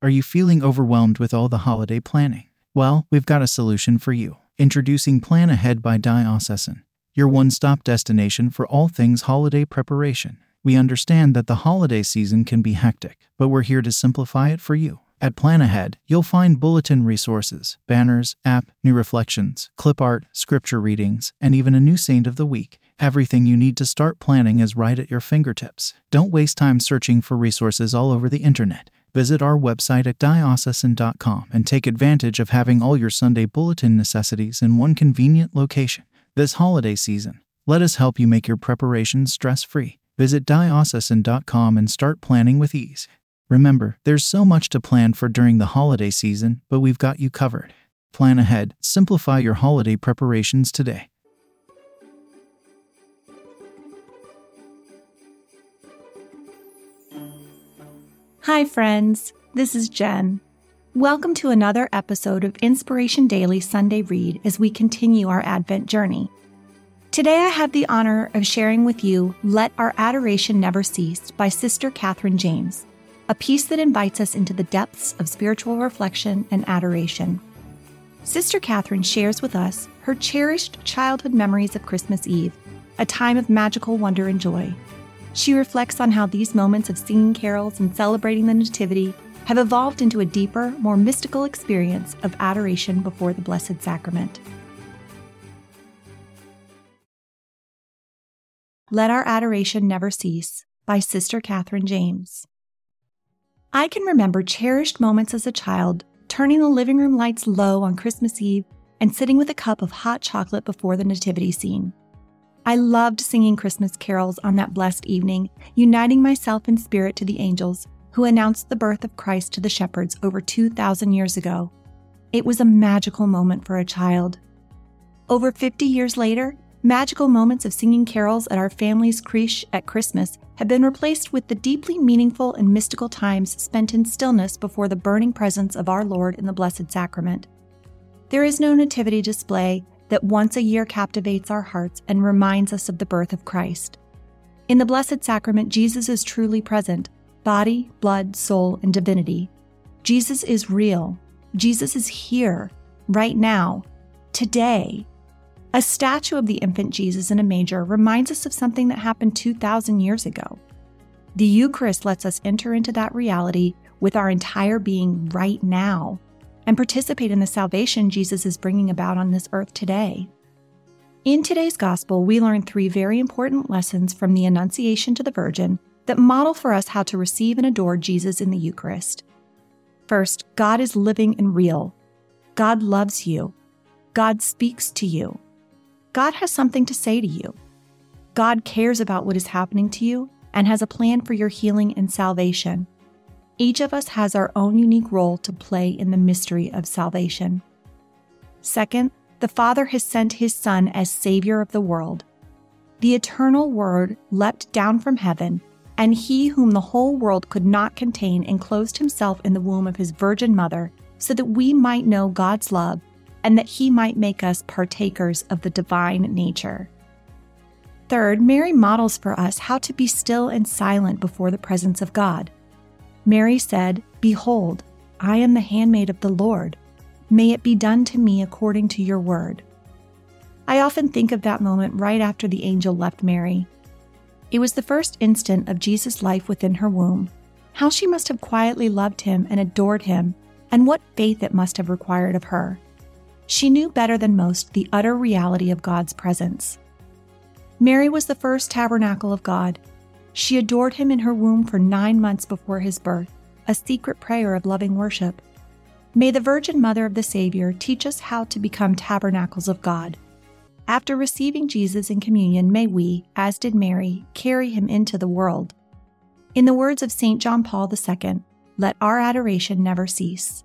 Are you feeling overwhelmed with all the holiday planning? Well, we've got a solution for you. Introducing Plan Ahead by Diocesan, your one stop destination for all things holiday preparation. We understand that the holiday season can be hectic, but we're here to simplify it for you. At Plan Ahead, you'll find bulletin resources, banners, app, new reflections, clip art, scripture readings, and even a new saint of the week. Everything you need to start planning is right at your fingertips. Don't waste time searching for resources all over the internet. Visit our website at diocesan.com and take advantage of having all your Sunday bulletin necessities in one convenient location. This holiday season, let us help you make your preparations stress free. Visit diocesan.com and start planning with ease. Remember, there's so much to plan for during the holiday season, but we've got you covered. Plan ahead, simplify your holiday preparations today. Hi, friends. This is Jen. Welcome to another episode of Inspiration Daily Sunday Read as we continue our Advent journey. Today, I have the honor of sharing with you Let Our Adoration Never Cease by Sister Kathryn James, a piece that invites us into the depths of spiritual reflection and adoration. Sister Kathryn shares with us her cherished childhood memories of Christmas Eve, a time of magical wonder and joy. She reflects on how these moments of singing carols and celebrating the Nativity have evolved into a deeper, more mystical experience of adoration before the Blessed Sacrament. Let Our Adoration Never Cease by Sister Kathryn James. I can remember cherished moments as a child, turning the living room lights low on Christmas Eve and sitting with a cup of hot chocolate before the nativity scene. I loved singing Christmas carols on that blessed evening, uniting myself in spirit to the angels who announced the birth of Christ to the shepherds over 2,000 years ago. It was a magical moment for a child. Over 50 years later, magical moments of singing carols at our family's creche at Christmas have been replaced with the deeply meaningful and mystical times spent in stillness before the burning presence of our Lord in the Blessed Sacrament. There is no nativity display that once a year captivates our hearts and reminds us of the birth of Christ. In the Blessed Sacrament, Jesus is truly present body, blood, soul, and divinity. Jesus is real. Jesus is here, right now, today. A statue of the infant Jesus in a manger reminds us of something that happened 2,000 years ago. The Eucharist lets us enter into that reality with our entire being right now and participate in the salvation Jesus is bringing about on this earth today. In today's gospel, we learn three very important lessons from the Annunciation to the Virgin that model for us how to receive and adore Jesus in the Eucharist. First, God is living and real. God loves you. God speaks to you. God has something to say to you. God cares about what is happening to you and has a plan for your healing and salvation. Each of us has our own unique role to play in the mystery of salvation. Second, the Father has sent his Son as Savior of the world. The eternal Word leapt down from heaven, and he whom the whole world could not contain enclosed himself in the womb of his Virgin Mother, so that we might know God's love and that he might make us partakers of the divine nature. Third, Mary models for us how to be still and silent before the presence of God. Mary said, Behold, I am the handmaid of the Lord. May it be done to me according to your word. I often think of that moment right after the angel left Mary. It was the first instant of Jesus' life within her womb. How she must have quietly loved him and adored him, and what faith it must have required of her. She knew better than most the utter reality of God's presence. Mary was the first tabernacle of God, she adored him in her womb for nine months before his birth, a secret prayer of loving worship. May the Virgin Mother of the Savior teach us how to become tabernacles of God. After receiving Jesus in communion, may we, as did Mary, carry him into the world. In the words of St. John Paul II, let our adoration never cease.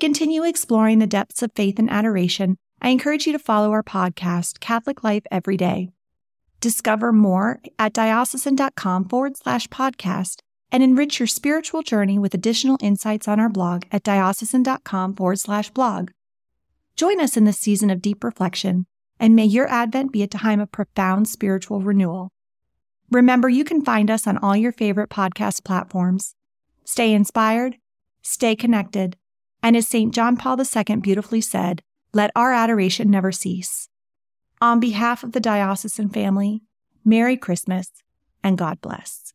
Continue exploring the depths of faith and adoration, I encourage you to follow our podcast, Catholic Life Every Day. Discover more at diocesan.com forward slash podcast and enrich your spiritual journey with additional insights on our blog at diocesan.com forward slash blog. Join us in this season of deep reflection and may your Advent be a time of profound spiritual renewal. Remember, you can find us on all your favorite podcast platforms. Stay inspired, stay connected, and as St. John Paul II beautifully said, let our adoration never cease. On behalf of the diocesan family, Merry Christmas and God bless.